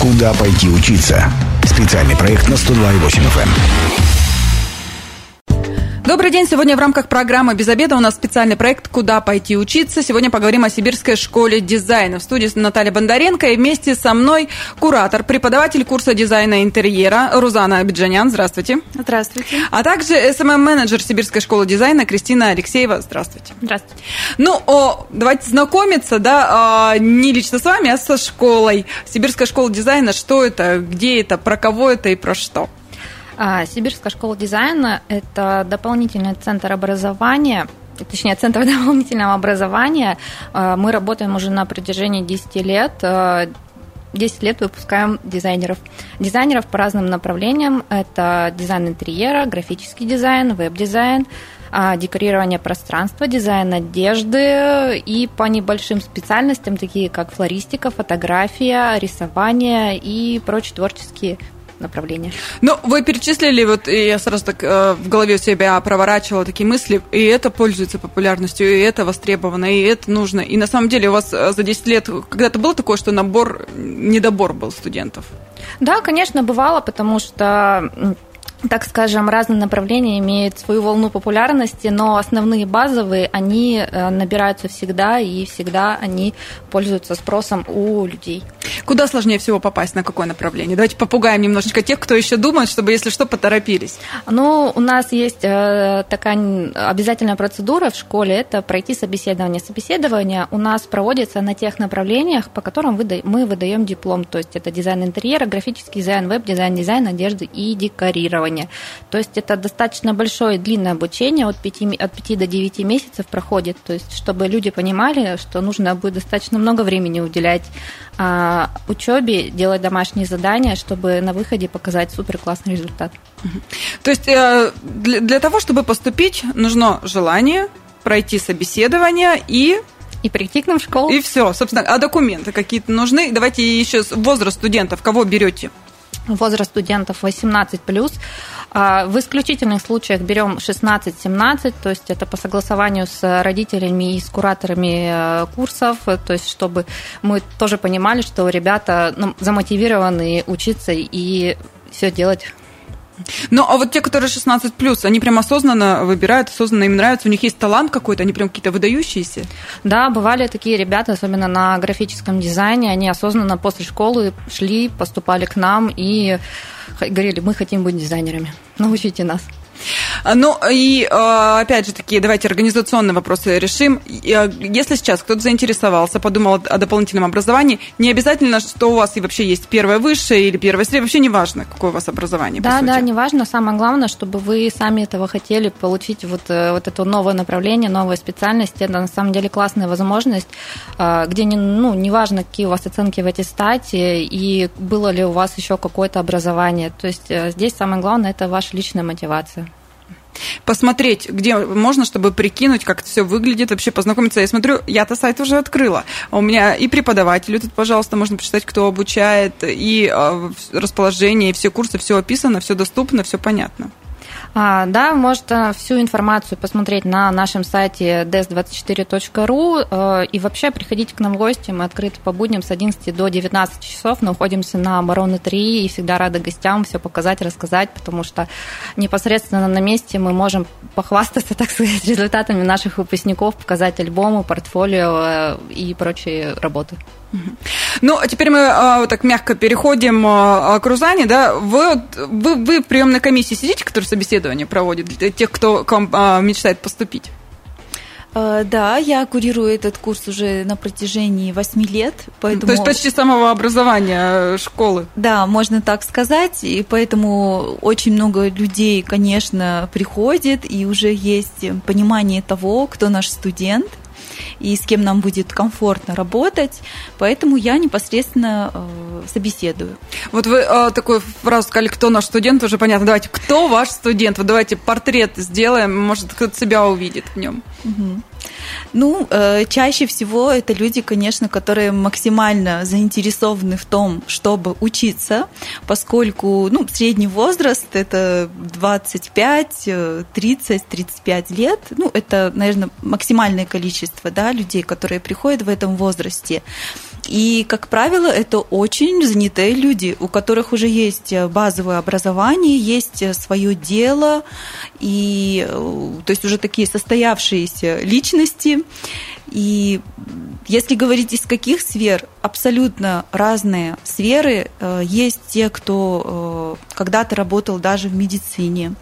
Куда пойти учиться? Специальный проект на 102,8 FM. Добрый день. Сегодня в рамках программы «Без обеда» у нас специальный проект «Куда пойти учиться». Сегодня поговорим о Сибирской школе дизайна. В студии Наталья Бондаренко и вместе со мной куратор, преподаватель курса дизайна интерьера Рузана Абиджанян. Здравствуйте. Здравствуйте. А также СММ-менеджер Сибирской школы дизайна Кристина Алексеева. Здравствуйте. Здравствуйте. Ну, о, давайте знакомиться, да, а, не лично с вами, а со школой. Сибирская школа дизайна, что это, где это, про кого это и про что? А, Сибирская школа дизайна – это дополнительный центр образования, точнее, центр дополнительного образования. А, мы работаем уже на протяжении 10 лет. 10 а, лет выпускаем дизайнеров. Дизайнеров по разным направлениям. Это дизайн интерьера, графический дизайн, веб-дизайн, декорирование пространства, дизайн одежды и по небольшим специальностям, такие как флористика, фотография, рисование и прочие творческие направления. Ну, вы перечислили, вот и я сразу так э, в голове у себя проворачивала такие мысли, и это пользуется популярностью, и это востребовано, и это нужно. И на самом деле у вас э, за 10 лет когда-то было такое, что набор, недобор был студентов? Да, конечно, бывало, потому что так скажем, разные направления имеют свою волну популярности, но основные базовые, они э, набираются всегда, и всегда они пользуются спросом у людей. Куда сложнее всего попасть, на какое направление? Давайте попугаем немножечко тех, кто еще думает, чтобы, если что, поторопились. Ну, у нас есть э, такая обязательная процедура в школе, это пройти собеседование. Собеседование у нас проводится на тех направлениях, по которым мы выдаем диплом, то есть это дизайн интерьера, графический дизайн, веб-дизайн, дизайн одежды и декорирование образования. То есть это достаточно большое длинное обучение, от 5, от 5 до 9 месяцев проходит, то есть чтобы люди понимали, что нужно будет достаточно много времени уделять а, учебе, делать домашние задания, чтобы на выходе показать супер классный результат. То есть э, для, для того, чтобы поступить, нужно желание, пройти собеседование и и прийти к нам в школу. И все, собственно, а документы какие-то нужны? Давайте еще возраст студентов, кого берете? Возраст студентов 18 плюс. А, в исключительных случаях берем 16-17, то есть это по согласованию с родителями и с кураторами э, курсов, то есть чтобы мы тоже понимали, что ребята ну, замотивированы учиться и все делать ну, а вот те, которые 16 плюс, они прям осознанно выбирают, осознанно им нравится, у них есть талант какой-то, они прям какие-то выдающиеся. Да, бывали такие ребята, особенно на графическом дизайне, они осознанно после школы шли, поступали к нам и говорили, мы хотим быть дизайнерами, научите нас. А, ну и а, опять же таки, давайте организационные вопросы решим. А, если сейчас кто-то заинтересовался, подумал о дополнительном образовании, не обязательно, что у вас и вообще есть первое высшее или первое среднее, вообще не важно, какое у вас образование. Да, да, не важно. Самое главное, чтобы вы сами этого хотели получить вот, э, вот это новое направление, новая специальность. Это на самом деле классная возможность, где не, ну, не важно, какие у вас оценки в аттестате и было ли у вас еще какое-то образование. То есть э, здесь самое главное это ваша личная мотивация посмотреть, где можно, чтобы прикинуть, как это все выглядит, вообще познакомиться. Я смотрю, я-то сайт уже открыла. У меня и преподаватели тут, пожалуйста, можно почитать, кто обучает, и а, расположение, и все курсы, все описано, все доступно, все понятно. А, да, можно всю информацию посмотреть на нашем сайте des24.ru э, и вообще приходите к нам в гости. Мы открыты по будням с 11 до 19 часов, находимся на Обороны 3 и всегда рады гостям все показать, рассказать, потому что непосредственно на месте мы можем похвастаться, так сказать, результатами наших выпускников, показать альбомы, портфолио э, и прочие работы. Ну, а теперь мы а, вот так мягко переходим а, к Рузане, да. Вы, вы, вы в приемной комиссии сидите, который собеседование проводит для тех, кто к вам а, мечтает поступить? Да, я курирую этот курс уже на протяжении восьми лет. Поэтому... То есть почти самого образования школы. Да, можно так сказать. И поэтому очень много людей, конечно, приходит, и уже есть понимание того, кто наш студент – и с кем нам будет комфортно работать. Поэтому я непосредственно э, собеседую. Вот вы э, такую фразу сказали, кто наш студент, уже понятно. Давайте, кто ваш студент? Вот давайте портрет сделаем, может, кто-то себя увидит в нем. Ну, э, чаще всего это люди, конечно, которые максимально заинтересованы в том, чтобы учиться, поскольку ну, средний возраст это 25, 30, 35 лет. Ну, это, наверное, максимальное количество да, людей, которые приходят в этом возрасте. И, как правило, это очень занятые люди, у которых уже есть базовое образование, есть свое дело, и, то есть уже такие состоявшиеся личности. И если говорить из каких сфер, абсолютно разные сферы. Э, есть те, кто э, когда-то работал даже в медицине,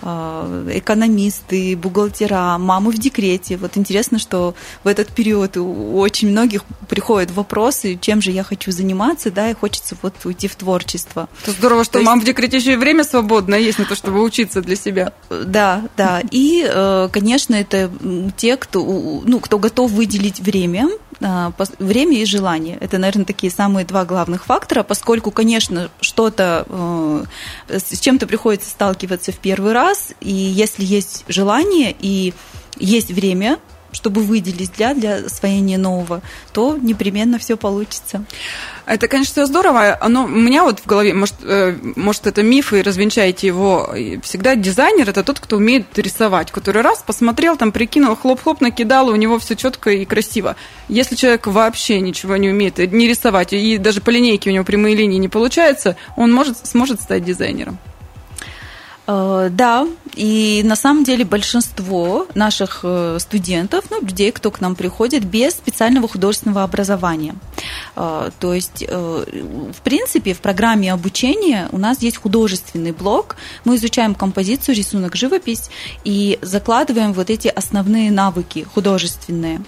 э, экономисты, бухгалтера, мамы в декрете. Вот интересно, что в этот период у очень многих приходят вопросы, чем же я хочу заниматься, да, и хочется вот уйти в творчество. Это здорово, что то мам есть... в декрете еще и время свободное есть на то, чтобы учиться для себя. Да, да. И, конечно, это те, кто, ну, кто готов выделить время а, время и желание. Это, наверное, такие самые два главных фактора, поскольку, конечно, что-то э, с чем-то приходится сталкиваться в первый раз, и если есть желание и есть время, чтобы выделить для, для освоения нового, то непременно все получится. Это, конечно, здорово. Но у меня вот в голове, может, э, может это миф, и развенчаете его. Всегда дизайнер – это тот, кто умеет рисовать, который раз посмотрел, там прикинул, хлоп-хлоп, накидал, у него все четко и красиво. Если человек вообще ничего не умеет, не рисовать, и даже по линейке у него прямые линии не получается, он может, сможет стать дизайнером. Э, да, и на самом деле большинство наших э, студентов, ну, людей, кто к нам приходит, без специального художественного образования. Э, то есть, в принципе, в программе обучения у нас есть художественный блок. Мы изучаем композицию, рисунок, живопись и закладываем вот эти основные навыки художественные.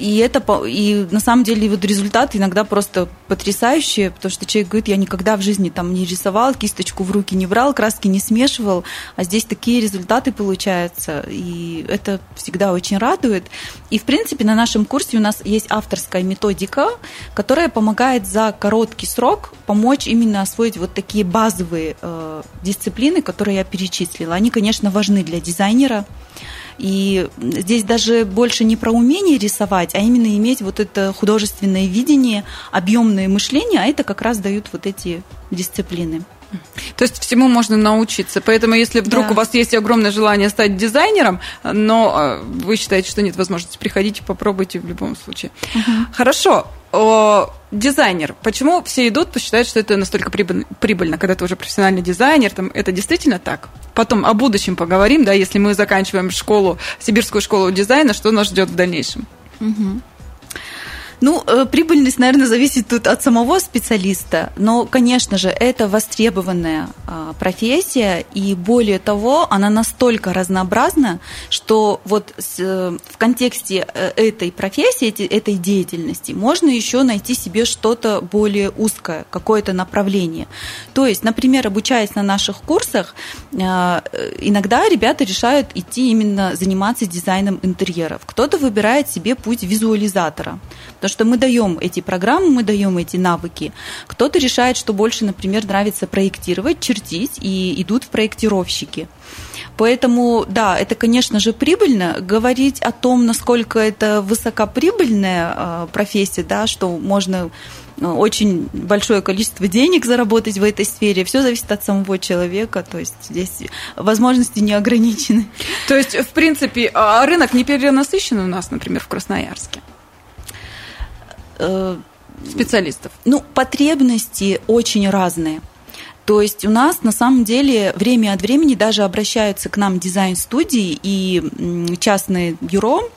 И это и на самом деле вот результат иногда просто потрясающий, потому что человек говорит, я никогда в жизни там не рисовал, кисточку в руки не брал, краски не смешивал, а здесь такие результаты получаются, и это всегда очень радует. И в принципе на нашем курсе у нас есть авторская методика, которая помогает за короткий срок помочь именно освоить вот такие базовые э, дисциплины, которые я перечислила. Они, конечно, важны для дизайнера. И здесь даже больше не про умение рисовать, а именно иметь вот это художественное видение, объемное мышление, а это как раз дают вот эти дисциплины. То есть всему можно научиться. Поэтому, если вдруг да. у вас есть огромное желание стать дизайнером, но а, вы считаете, что нет возможности, приходите, попробуйте в любом случае. Угу. Хорошо о, дизайнер. Почему все идут, посчитают, что это настолько прибыльно, когда ты уже профессиональный дизайнер, там, это действительно так? Потом о будущем поговорим, да, если мы заканчиваем школу, сибирскую школу дизайна, что нас ждет в дальнейшем? Угу. Ну, э, прибыльность, наверное, зависит тут от самого специалиста, но, конечно же, это востребованная а, профессия, и более того, она настолько разнообразна, что вот э, в контексте э, этой профессии, этой деятельности можно еще найти себе что-то более узкое, какое-то направление. То есть, например, обучаясь на наших курсах, иногда ребята решают идти именно заниматься дизайном интерьеров. Кто-то выбирает себе путь визуализатора, потому что мы даем эти программы, мы даем эти навыки. Кто-то решает, что больше, например, нравится проектировать, чертить, и идут в проектировщики. Поэтому, да, это, конечно же, прибыльно. Говорить о том, насколько это высокоприбыльная а, профессия, да, что можно ну, очень большое количество денег заработать в этой сфере. Все зависит от самого человека, то есть здесь возможности не ограничены. То есть, в принципе, а, рынок не перенасыщен у нас, например, в Красноярске? Э, специалистов? Ну, потребности очень разные. То есть у нас на самом деле время от времени даже обращаются к нам дизайн-студии и частные бюро,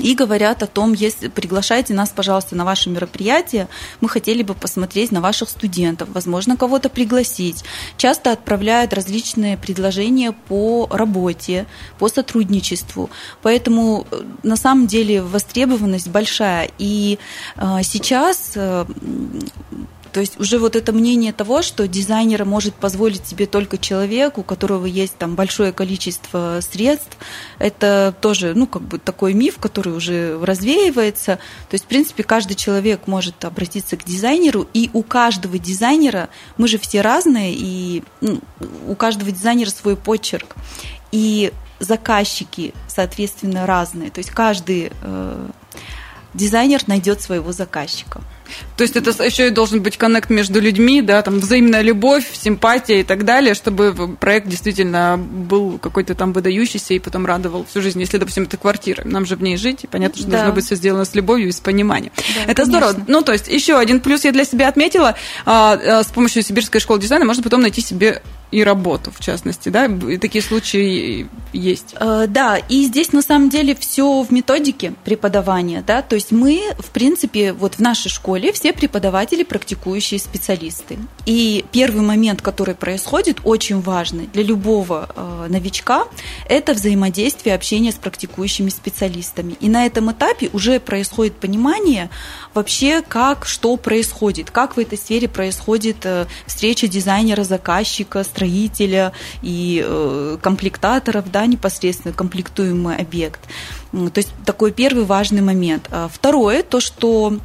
и говорят о том, если приглашайте нас, пожалуйста, на ваше мероприятие, мы хотели бы посмотреть на ваших студентов, возможно, кого-то пригласить. Часто отправляют различные предложения по работе, по сотрудничеству. Поэтому э, на самом деле востребованность большая. И э, сейчас э, то есть уже вот это мнение того, что дизайнер может позволить себе только человек, у которого есть там большое количество средств, это тоже, ну, как бы такой миф, который уже развеивается. То есть, в принципе, каждый человек может обратиться к дизайнеру, и у каждого дизайнера, мы же все разные, и ну, у каждого дизайнера свой почерк. И заказчики, соответственно, разные. То есть каждый э, дизайнер найдет своего заказчика. То есть это еще и должен быть коннект между людьми, да, там взаимная любовь, симпатия и так далее, чтобы проект действительно был какой-то там выдающийся и потом радовал всю жизнь. Если, допустим, это квартира, нам же в ней жить, и понятно, что да. должно быть все сделано с любовью и с пониманием. Да, это конечно. здорово. Ну, то есть еще один плюс я для себя отметила. А, а, с помощью Сибирской школы дизайна можно потом найти себе и работу, в частности, да? Такие случаи есть. Э, да, и здесь на самом деле все в методике преподавания, да, то есть мы, в принципе, вот в нашей школе все преподаватели практикующие специалисты. И первый момент, который происходит, очень важный для любого э, новичка, это взаимодействие, общение с практикующими специалистами. И на этом этапе уже происходит понимание вообще, как, что происходит, как в этой сфере происходит э, встреча дизайнера, заказчика, строителя и э, комплектаторов, да, непосредственно комплектуемый объект. То есть такой первый важный момент. А второе, то, что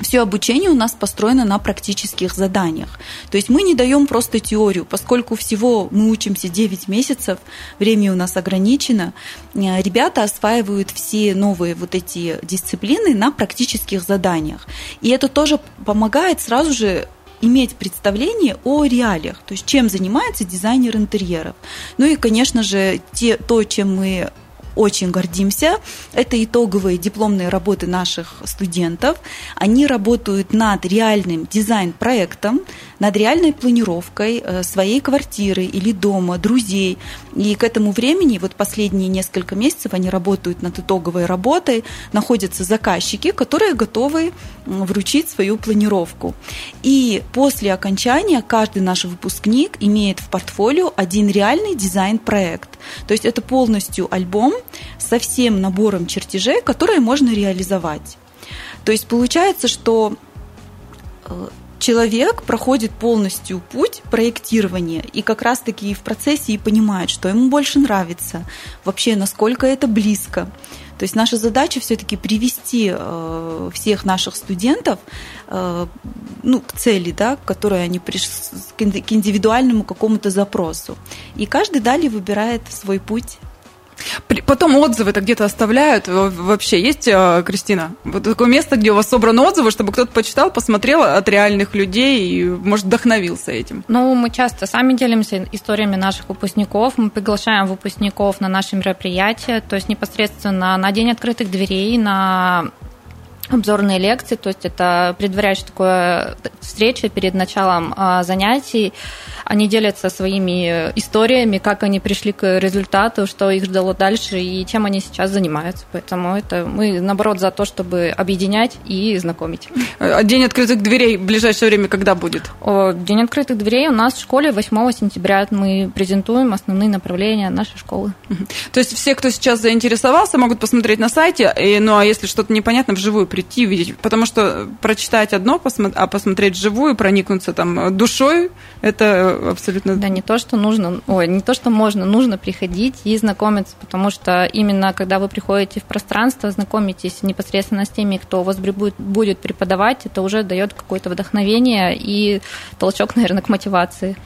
все обучение у нас построено на практических заданиях. То есть мы не даем просто теорию, поскольку всего мы учимся 9 месяцев, время у нас ограничено, э, ребята осваивают все новые вот эти дисциплины на практических заданиях. И это тоже помогает сразу же иметь представление о реалиях, то есть чем занимается дизайнер интерьеров. Ну и, конечно же, те, то, чем мы очень гордимся. Это итоговые дипломные работы наших студентов. Они работают над реальным дизайн-проектом, над реальной планировкой э, своей квартиры или дома, друзей. И к этому времени, вот последние несколько месяцев, они работают над итоговой работой, находятся заказчики, которые готовы вручить свою планировку. И после окончания каждый наш выпускник имеет в портфолио один реальный дизайн-проект. То есть это полностью альбом со всем набором чертежей, которые можно реализовать. То есть получается, что э, человек проходит полностью путь проектирования и как раз-таки в процессе и понимает, что ему больше нравится, вообще насколько это близко. То есть наша задача все-таки привести э, всех наших студентов э, ну, к цели, да, к которой они пришли, к индивидуальному какому-то запросу. И каждый далее выбирает свой путь Потом отзывы-то где-то оставляют. Вообще есть, э, Кристина? Вот такое место, где у вас собраны отзывы, чтобы кто-то почитал, посмотрел от реальных людей и, может, вдохновился этим? Ну, мы часто сами делимся историями наших выпускников. Мы приглашаем выпускников на наши мероприятия, то есть непосредственно на День открытых дверей, на обзорные лекции, то есть это предваряющая такая встреча перед началом а, занятий. Они делятся своими историями, как они пришли к результату, что их ждало дальше и чем они сейчас занимаются. Поэтому это мы, наоборот, за то, чтобы объединять и знакомить. А день открытых дверей в ближайшее время когда будет? День открытых дверей у нас в школе 8 сентября. Мы презентуем основные направления нашей школы. То есть все, кто сейчас заинтересовался, могут посмотреть на сайте, и, ну а если что-то непонятно, вживую прийти, увидеть. Потому что прочитать одно, а посмотреть вживую, проникнуться там душой, это абсолютно... Да, не то, что нужно, ой, не то, что можно, нужно приходить и знакомиться, потому что именно когда вы приходите в пространство, знакомитесь непосредственно с теми, кто у вас будет, преподавать, это уже дает какое-то вдохновение и толчок, наверное, к мотивации.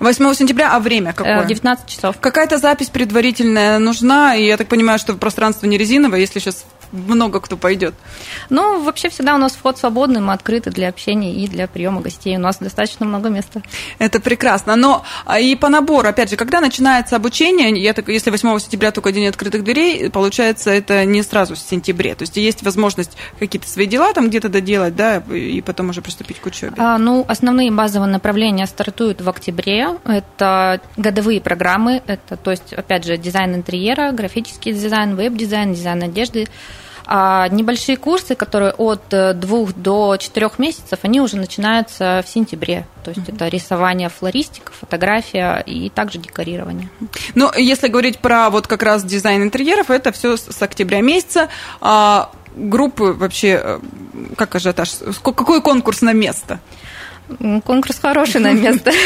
8 сентября, а время какое? 19 э, часов. Какая-то запись предварительная нужна, и я так понимаю, что пространство не резиновое, если сейчас много кто пойдет. Ну, вообще всегда у нас вход свободный, мы открыты для общения и для приема гостей. У нас достаточно много места. Это прекрасно. Но а, и по набору, опять же, когда начинается обучение, я так, если 8 сентября только день открытых дверей, получается, это не сразу в сентябре. То есть есть возможность какие-то свои дела там где-то доделать, да, и потом уже приступить к учебе. А, ну, основные базовые направления стартуют в октябре. Это годовые программы, это, то есть, опять же, дизайн интерьера, графический дизайн, веб-дизайн, дизайн одежды. А небольшие курсы, которые от э, двух до четырех месяцев, они уже начинаются в сентябре. То есть mm-hmm. это рисование флористика, фотография и также декорирование. Ну, если говорить про вот как раз дизайн интерьеров, это все с октября месяца. А группы вообще, э, как ажиотаж, какой конкурс на место? Конкурс хороший на место.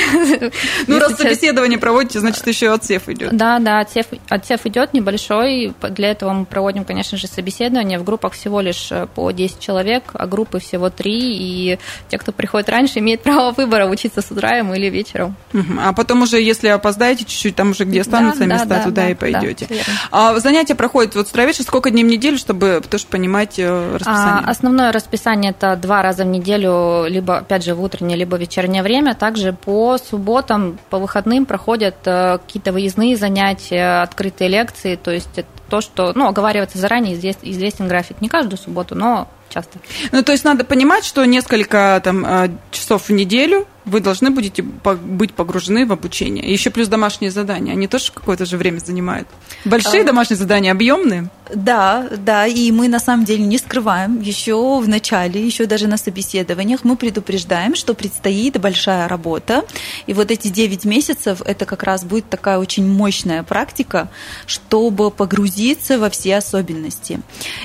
Ну, раз собеседование проводите, значит, еще отсев идет. Да, да, отсев, отсев идет небольшой. Для этого мы проводим, конечно же, собеседование. В группах всего лишь э, по 10 человек, а группы всего 3. И те, кто приходит раньше, имеют право выбора учиться с утра или вечером. А потом уже, если опоздаете чуть-чуть, там уже где останутся да, места, да, туда да, и пойдете. А занятия проходят вот с сколько дней в неделю, чтобы тоже понимать э, расписание? А, основное расписание это два раза в неделю, либо, опять же, в утреннее, либо вечернее время. Также по субботам, по выходным проходят э, какие-то выездные занятия, открытые лекции. То есть это то, что, ну, оговаривается заранее, известен график. Не каждую субботу, но часто. Ну, то есть надо понимать, что несколько там, э, часов в неделю вы должны будете быть погружены в обучение. Еще плюс домашние задания. Они тоже какое-то же время занимают. Большие а... домашние задания, объемные? Да, да, и мы на самом деле не скрываем. Еще в начале, еще даже на собеседованиях мы предупреждаем, что предстоит большая работа. И вот эти 9 месяцев, это как раз будет такая очень мощная практика, чтобы погрузиться во все особенности.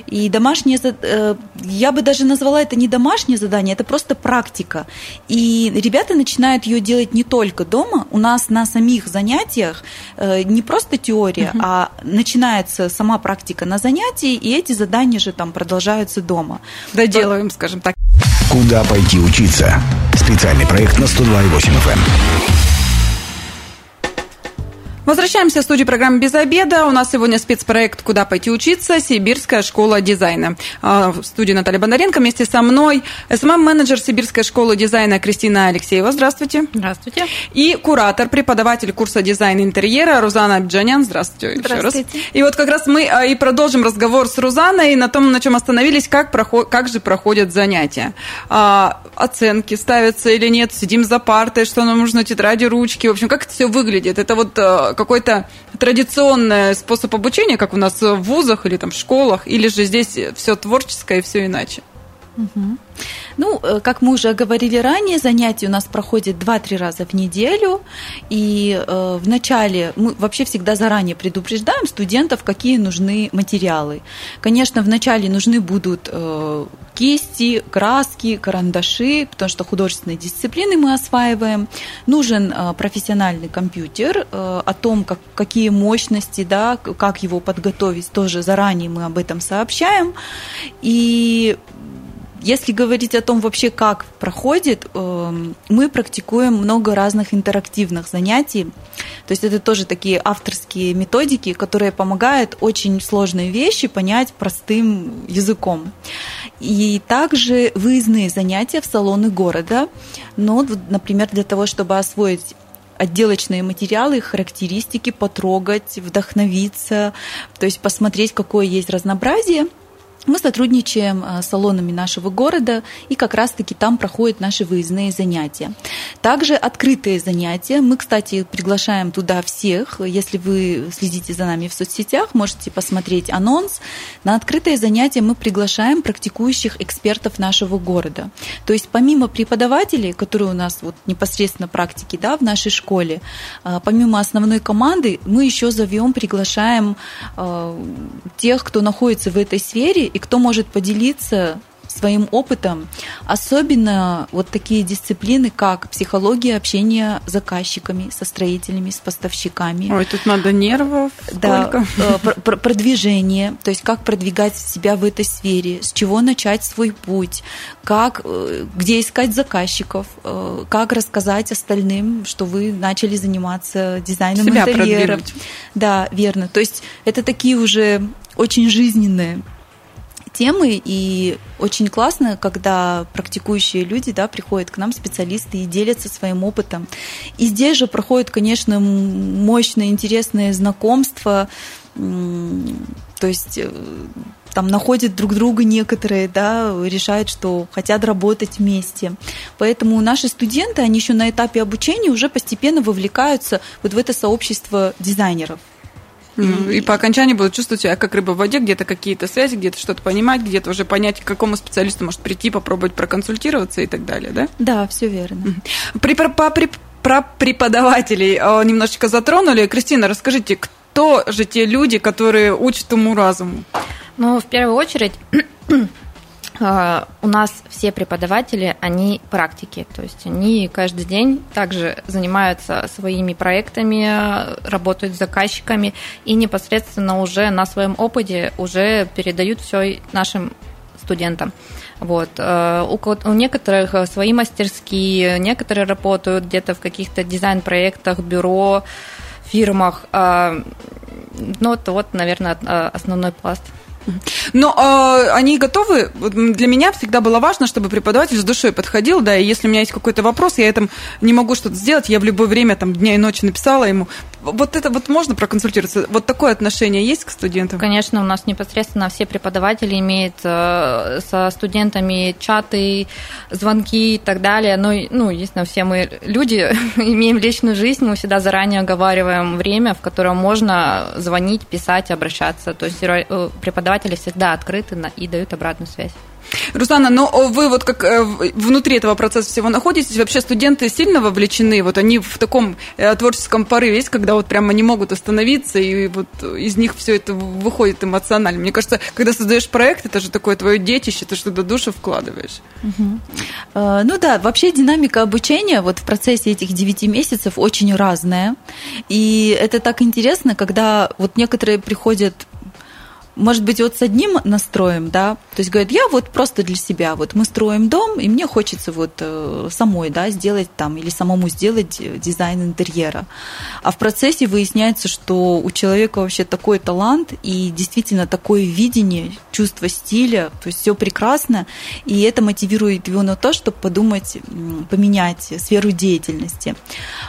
И домашние, э, я бы даже назвала это не домашнее задание, это просто практика. И ребята начинают ее делать не только дома. У нас на самих занятиях э, не просто теория, угу. а начинается сама практика на занятии, и эти задания же там продолжаются дома. Доделываем, скажем так. Куда пойти учиться? Специальный проект на 102,8 FM. Возвращаемся в студию программы «Без обеда». У нас сегодня спецпроект «Куда пойти учиться?» Сибирская школа дизайна. А, в студии Наталья Бондаренко. Вместе со мной СММ-менеджер Сибирской школы дизайна Кристина Алексеева. Здравствуйте. Здравствуйте. И куратор, преподаватель курса дизайна интерьера Рузана Абджанян. Здравствуйте. Здравствуйте. Еще раз. И вот как раз мы а, и продолжим разговор с Рузаной на том, на чем остановились, как, проход, как же проходят занятия. А, оценки ставятся или нет, сидим за партой, что нам нужно, тетради, ручки. В общем, как это все выглядит? Это вот какой-то традиционный способ обучения, как у нас в вузах или там в школах, или же здесь все творческое и все иначе? Ну, э, как мы уже говорили ранее, занятия у нас проходят 2-3 раза в неделю. И э, в начале мы вообще всегда заранее предупреждаем студентов, какие нужны материалы. Конечно, в начале нужны будут э, кисти, краски, карандаши, потому что художественные дисциплины мы осваиваем. Нужен э, профессиональный компьютер. Э, о том, как, какие мощности, да, как его подготовить, тоже заранее мы об этом сообщаем. И если говорить о том вообще, как проходит, эм, мы практикуем много разных интерактивных занятий. То есть это тоже такие авторские методики, которые помогают очень сложные вещи понять простым языком. И также выездные занятия в салоны города. Но, например, для того, чтобы освоить отделочные материалы, характеристики, потрогать, вдохновиться, то есть посмотреть, какое есть разнообразие – мы сотрудничаем э, с салонами нашего города, и как раз-таки там проходят наши выездные занятия. Также открытые занятия. Мы, кстати, приглашаем туда всех. Если вы следите за нами в соцсетях, можете посмотреть анонс. На открытые занятия мы приглашаем практикующих экспертов нашего города. То есть помимо преподавателей, которые у нас вот непосредственно практики да, в нашей школе, э, помимо основной команды, мы еще зовем, приглашаем э, тех, кто находится в этой сфере и кто может поделиться своим опытом, особенно вот такие дисциплины, как психология общения с заказчиками, со строителями, с поставщиками. Ой, тут надо нервов. Да, э, продвижение, то есть как продвигать себя в этой сфере, с чего начать свой путь, как, э, где искать заказчиков, э, как рассказать остальным, что вы начали заниматься дизайном себя интерьера. Продвинуть. Да, верно. То есть это такие уже очень жизненные темы, и очень классно, когда практикующие люди да, приходят к нам, специалисты, и делятся своим опытом. И здесь же проходит, конечно, мощное, интересное знакомство, то есть э, там находят друг друга некоторые, да, решают, что хотят работать вместе. Поэтому наши студенты, они еще на этапе обучения уже постепенно вовлекаются вот в это сообщество дизайнеров. И по окончании будут чувствовать себя как рыба в воде, где-то какие-то связи, где-то что-то понимать, где-то уже понять, к какому специалисту может прийти, попробовать проконсультироваться и так далее, да? Да, все верно. При, про, при, про преподавателей немножечко затронули. Кристина, расскажите, кто же те люди, которые учат уму-разуму? Ну, в первую очередь, э, у нас все преподаватели, они практики, то есть они каждый день также занимаются своими проектами, работают с заказчиками и непосредственно уже на своем опыте уже передают все нашим студентам. Вот. У, у некоторых свои мастерские, некоторые работают где-то в каких-то дизайн-проектах, бюро, фирмах. Ну, это вот, наверное, основной пласт. Но э, они готовы. Для меня всегда было важно, чтобы преподаватель с душой подходил, да, и если у меня есть какой-то вопрос, я этом не могу что-то сделать, я в любое время, там, дня и ночи написала ему. Вот это вот можно проконсультироваться? Вот такое отношение есть к студентам? Конечно, у нас непосредственно все преподаватели имеют э, со студентами чаты, звонки и так далее. Но, ну, естественно, все мы люди, имеем личную жизнь, мы всегда заранее оговариваем время, в котором можно звонить, писать, обращаться. То есть э, преподаватели всегда открыты и дают обратную связь. Руслана, но вы вот как э, внутри этого процесса всего находитесь, вообще студенты сильно вовлечены, вот они в таком э, творческом порыве есть, когда вот прямо не могут остановиться, и вот из них все это выходит эмоционально. Мне кажется, когда создаешь проект, это же такое твое детище, ты что-то душу вкладываешь. Угу. Ну да, вообще динамика обучения вот в процессе этих девяти месяцев очень разная, и это так интересно, когда вот некоторые приходят может быть, вот с одним настроем, да, то есть говорят, я вот просто для себя, вот мы строим дом, и мне хочется вот э, самой, да, сделать там или самому сделать э, дизайн интерьера. А в процессе выясняется, что у человека вообще такой талант и действительно такое видение, чувство стиля, то есть все прекрасно, и это мотивирует его на то, чтобы подумать, поменять сферу деятельности.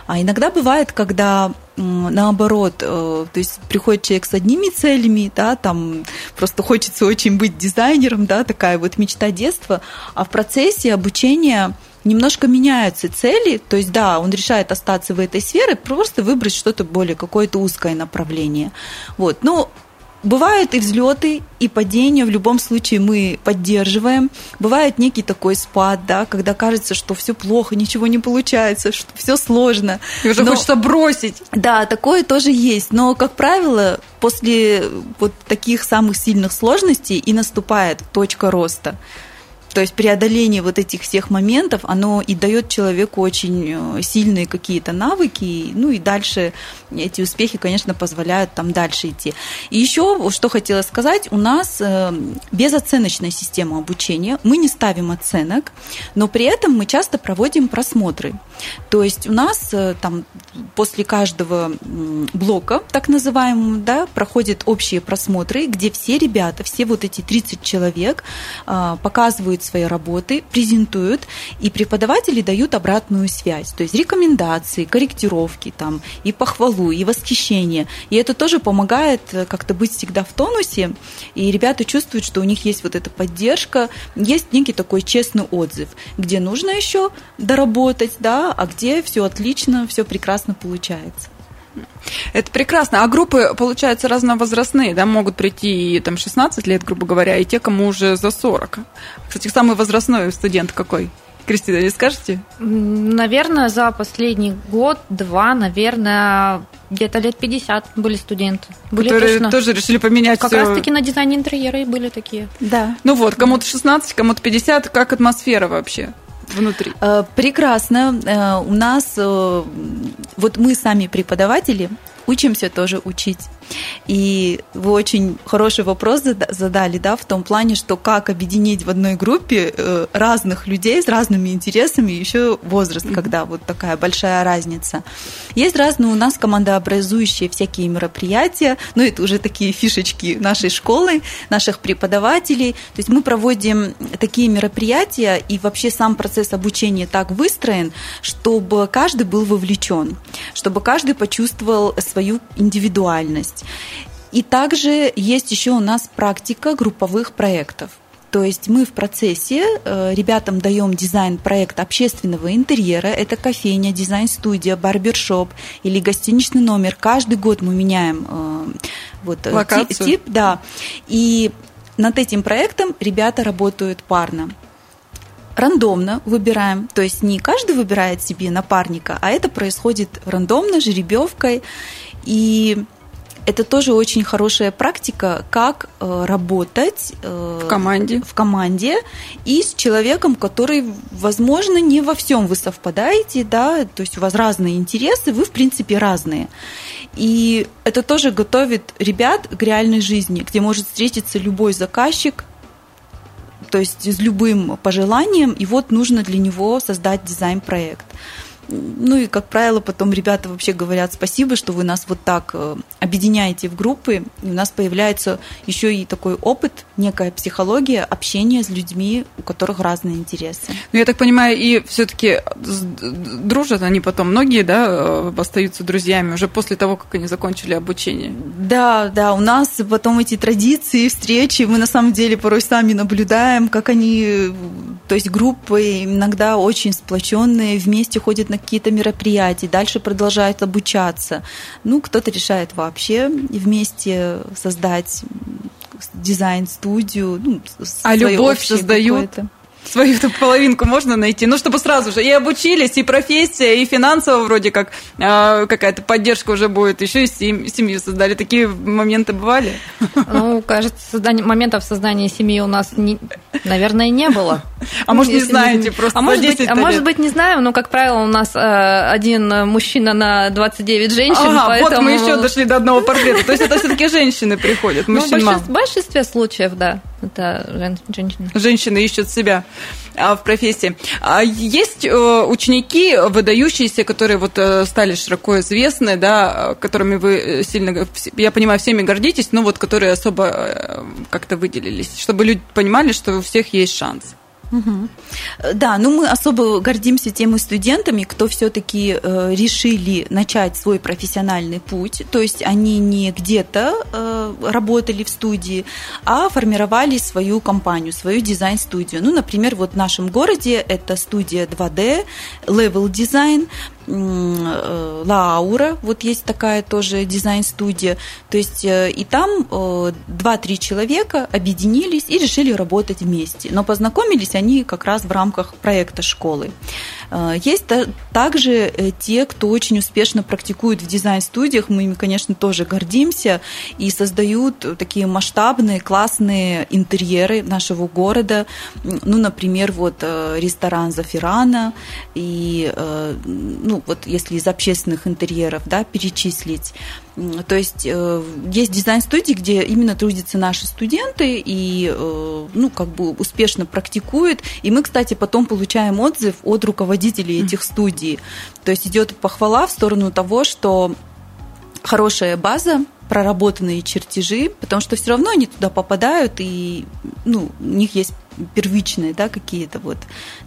А иногда бывает, когда наоборот, э, то есть приходит человек с одними целями, да, там просто хочется очень быть дизайнером, да, такая вот мечта детства, а в процессе обучения немножко меняются цели, то есть да, он решает остаться в этой сфере, просто выбрать что-то более, какое-то узкое направление. Вот, ну, Бывают и взлеты, и падения, в любом случае мы поддерживаем. Бывает некий такой спад, да, когда кажется, что все плохо, ничего не получается, что все сложно. И уже Но, хочется бросить. Да, такое тоже есть. Но, как правило, после вот таких самых сильных сложностей и наступает точка роста. То есть преодоление вот этих всех моментов, оно и дает человеку очень э, сильные какие-то навыки, ну и дальше эти успехи, конечно, позволяют там дальше идти. И еще, что хотела сказать, у нас э, безоценочная система обучения, мы не ставим оценок, но при этом мы часто проводим просмотры. То есть у нас э, там после каждого блока, так называемого, да, проходят общие просмотры, где все ребята, все вот эти 30 человек показывают свои работы, презентуют, и преподаватели дают обратную связь, то есть рекомендации, корректировки там, и похвалу, и восхищение. И это тоже помогает э, как-то быть всегда в тонусе, и ребята чувствуют, что у них есть вот эта поддержка, есть некий такой честный отзыв, где нужно еще доработать, да, а где все отлично, все прекрасно получается. Это прекрасно. А группы, получается, разновозрастные, да, могут прийти и там 16 лет, грубо говоря, и те, кому уже за 40. Кстати, самый возрастной студент какой? Кристина, не скажете? Наверное, за последний год-два, наверное, где-то лет 50 были студенты. Были Которые точно. тоже решили поменять Как раз-таки на дизайне интерьера и были такие. Да. Ну вот, кому-то 16, кому-то 50. Как атмосфера вообще? Внутри? Э, прекрасно. Э, у нас, э, вот мы сами преподаватели, учимся тоже учить. И вы очень хороший вопрос задали, да, в том плане, что как объединить в одной группе э, разных людей с разными интересами, еще возраст, когда вот такая большая разница. Есть разные у нас командообразующие всякие мероприятия, ну это уже такие фишечки нашей школы, наших преподавателей. То есть мы проводим такие мероприятия, и вообще сам процесс обучения так выстроен, чтобы каждый был вовлечен, чтобы каждый почувствовал свою индивидуальность есть. И также есть еще у нас практика групповых проектов. То есть мы в процессе э, ребятам даем дизайн-проект общественного интерьера. Это кофейня, дизайн-студия, барбершоп или гостиничный номер. Каждый год мы меняем э, вот, Локацию. тип, да. И над этим проектом ребята работают парно рандомно выбираем, то есть не каждый выбирает себе напарника, а это происходит рандомно, жеребьевкой. И это тоже очень хорошая практика, как э, работать э, в команде. в команде и с человеком, который, возможно, не во всем вы совпадаете, да, то есть у вас разные интересы, вы, в принципе, разные. И это тоже готовит ребят к реальной жизни, где может встретиться любой заказчик, то есть с любым пожеланием, и вот нужно для него создать дизайн-проект. Ну и, как правило, потом ребята вообще говорят спасибо, что вы нас вот так э, объединяете в группы, и у нас появляется еще и такой опыт, некая психология общения с людьми, у которых разные интересы. Ну, я так понимаю, и все-таки дружат они потом, многие, да, э, остаются друзьями уже после того, как они закончили обучение? Да, да, у нас потом эти традиции, встречи, мы на самом деле порой сами наблюдаем, как они, то есть группы иногда очень сплоченные, вместе ходят на на какие-то мероприятия, дальше продолжают обучаться. Ну, кто-то решает вообще вместе создать дизайн-студию. Ну, а любовь создают? свою половинку можно найти? Ну, чтобы сразу же и обучились, и профессия, и финансово вроде как э, какая-то поддержка уже будет, еще и сем- семью создали. Такие моменты бывали? Ну, кажется, создание, моментов создания семьи у нас, не, наверное, не было. А может, не знаете, просто а может, быть, а может быть, не знаем, но, как правило, у нас э, один мужчина на 29 женщин, ага, поэтому... вот мы еще дошли до одного портрета. То есть это все-таки женщины приходят, мужчин ну, в большинстве случаев, да. Это женщины. Женщины ищут себя а, в профессии. А есть э, ученики, выдающиеся, которые вот э, стали широко известны, да, которыми вы сильно, я понимаю, всеми гордитесь, но вот которые особо как-то выделились, чтобы люди понимали, что у всех есть шанс. Угу. Да, ну мы особо гордимся теми студентами, кто все-таки э, решили начать свой профессиональный путь, то есть они не где-то э, работали в студии, а формировали свою компанию, свою дизайн-студию. Ну, например, вот в нашем городе это студия 2D, Level Design, Лаура, вот есть такая тоже дизайн-студия. То есть э, и там э, два-три человека объединились и решили работать вместе. Но познакомились они как раз в рамках проекта школы. Есть также те, кто очень успешно практикует в дизайн-студиях, мы ими, конечно, тоже гордимся, и создают такие масштабные, классные интерьеры нашего города. Ну, например, вот ресторан Зафирана и ну, ну, вот если из общественных интерьеров, да, перечислить. То есть э, есть дизайн-студии, где именно трудятся наши студенты и, э, ну, как бы успешно практикуют. И мы, кстати, потом получаем отзыв от руководителей этих студий. То есть идет похвала в сторону того, что хорошая база, проработанные чертежи, потому что все равно они туда попадают, и ну, у них есть первичные, да, какие-то вот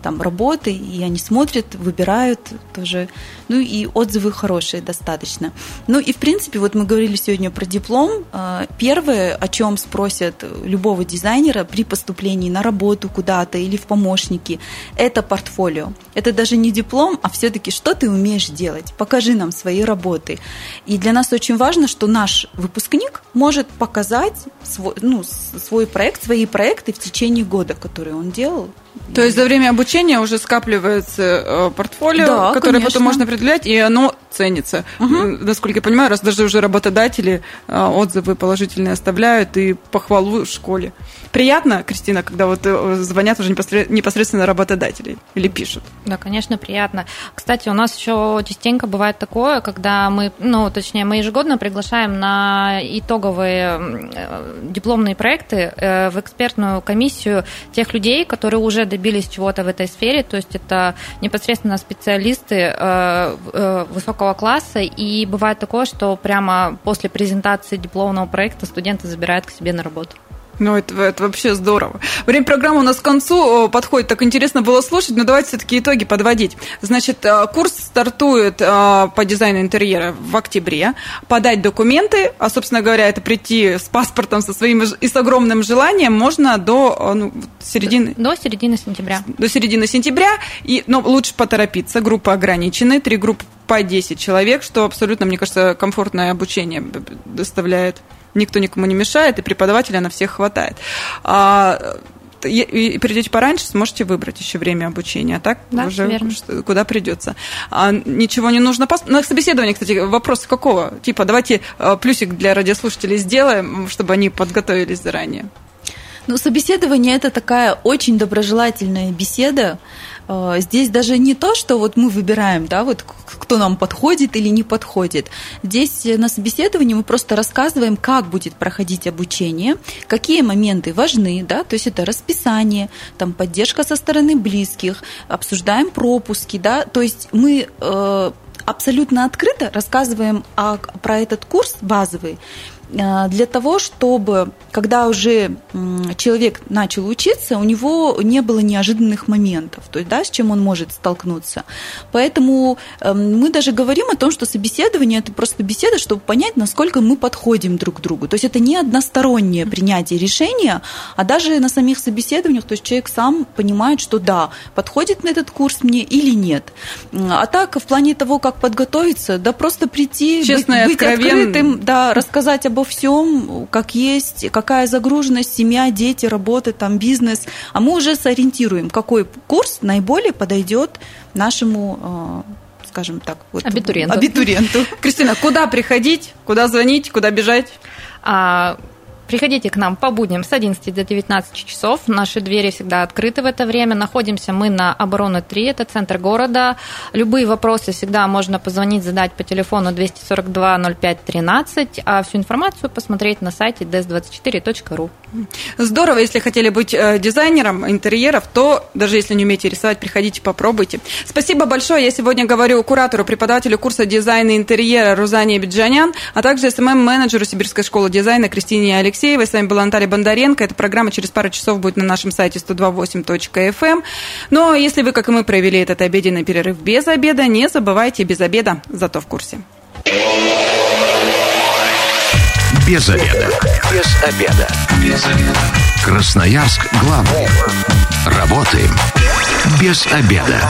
там работы, и они смотрят, выбирают тоже, ну и отзывы хорошие достаточно. Ну и в принципе, вот мы говорили сегодня про диплом. А, первое, о чем спросят любого дизайнера при поступлении на работу куда-то или в помощники, это портфолио. Это даже не диплом, а все-таки что ты умеешь делать. Покажи нам свои работы. И для нас очень важно, что наш выпускник может показать свой, ну, свой проект, свои проекты в течение года, которые он делал. То есть за время обучения уже скапливается э, портфолио, да, которое конечно. потом можно определять, и оно ценится. Угу. Насколько я понимаю, раз даже уже работодатели э, отзывы положительные оставляют и похвалу в школе. Приятно, Кристина, когда вот э, звонят уже непосредственно работодатели или пишут? Да, конечно, приятно. Кстати, у нас еще частенько бывает такое, когда мы, ну, точнее, мы ежегодно приглашаем на итоговые дипломные проекты в экспертную комиссию тех людей, которые уже добились чего-то в этой сфере, то есть это непосредственно специалисты э, э, высокого класса, и бывает такое, что прямо после презентации дипломного проекта студенты забирают к себе на работу. Ну, это, это вообще здорово. Время программы у нас к концу подходит. Так интересно было слушать, но давайте все-таки итоги подводить. Значит, э, курс стартует э, по дизайну интерьера в октябре. Подать документы, а, собственно говоря, это прийти с паспортом со своим и с огромным желанием можно до э, ну, середины... До середины сентября. До середины сентября. И, но лучше поторопиться. Группы ограничены. Три группы по 10 человек, что абсолютно, мне кажется, комфортное обучение доставляет никто никому не мешает, и преподавателя на всех хватает. А, и придете пораньше, сможете выбрать еще время обучения, а так Да, уже верно. что- куда придется. А ничего не нужно. пос- На собеседовании, кстати, вопрос какого? Типа, давайте э, плюсик для радиослушателей сделаем, чтобы они подготовились заранее. Ну, собеседование это такая очень доброжелательная беседа. Э, Здесь даже не то, что вот мы выбираем, да, вот кто нам подходит или не подходит. Здесь э, на собеседовании мы просто рассказываем, как будет проходить обучение, какие моменты важны, да, то есть это расписание, там поддержка со стороны близких, обсуждаем пропуски, да, то есть мы э, абсолютно открыто рассказываем о- про этот курс базовый для того, чтобы, когда уже человек начал учиться, у него не было неожиданных моментов, то есть, да, с чем он может столкнуться. Поэтому эм, мы даже говорим о том, что собеседование – это просто беседа, чтобы понять, насколько мы подходим друг к другу. То есть это не одностороннее принятие решения, а даже на самих собеседованиях, то есть человек сам понимает, что да, подходит на этот курс мне или нет. А так, в плане того, как подготовиться, да просто прийти, Честно быть, быть откровенно. открытым, да, рассказать обо всем, как есть, какая загруженность, семья, дети, работа, там, бизнес. А мы уже сориентируем, какой курс наиболее подойдет нашему, э, скажем так, вот, Абитуриенту. абитуриенту. Кристина, куда приходить, куда звонить, куда бежать? А, Приходите к нам по будням с 11 до 19 часов. Наши двери всегда открыты в это время. Находимся мы на Обороны 3, это центр города. Любые вопросы всегда можно позвонить, задать по телефону 242 05 13, а всю информацию посмотреть на сайте ds24.ru. Здорово, если хотели быть э, дизайнером интерьеров, то даже если не умеете рисовать, приходите, попробуйте. Спасибо большое. Я сегодня говорю куратору, преподавателю курса дизайна интерьера Рузане Абиджанян, а также СММ-менеджеру Сибирской школы дизайна Кристине Алексеевой. С вами была Наталья Бондаренко. Эта программа через пару часов будет на нашем сайте 128.fm. Но если вы, как и мы, провели этот обеденный перерыв без обеда, не забывайте без обеда, зато в курсе. Без обеда. Без обеда. Без обеда. Красноярск главный. Работаем без обеда.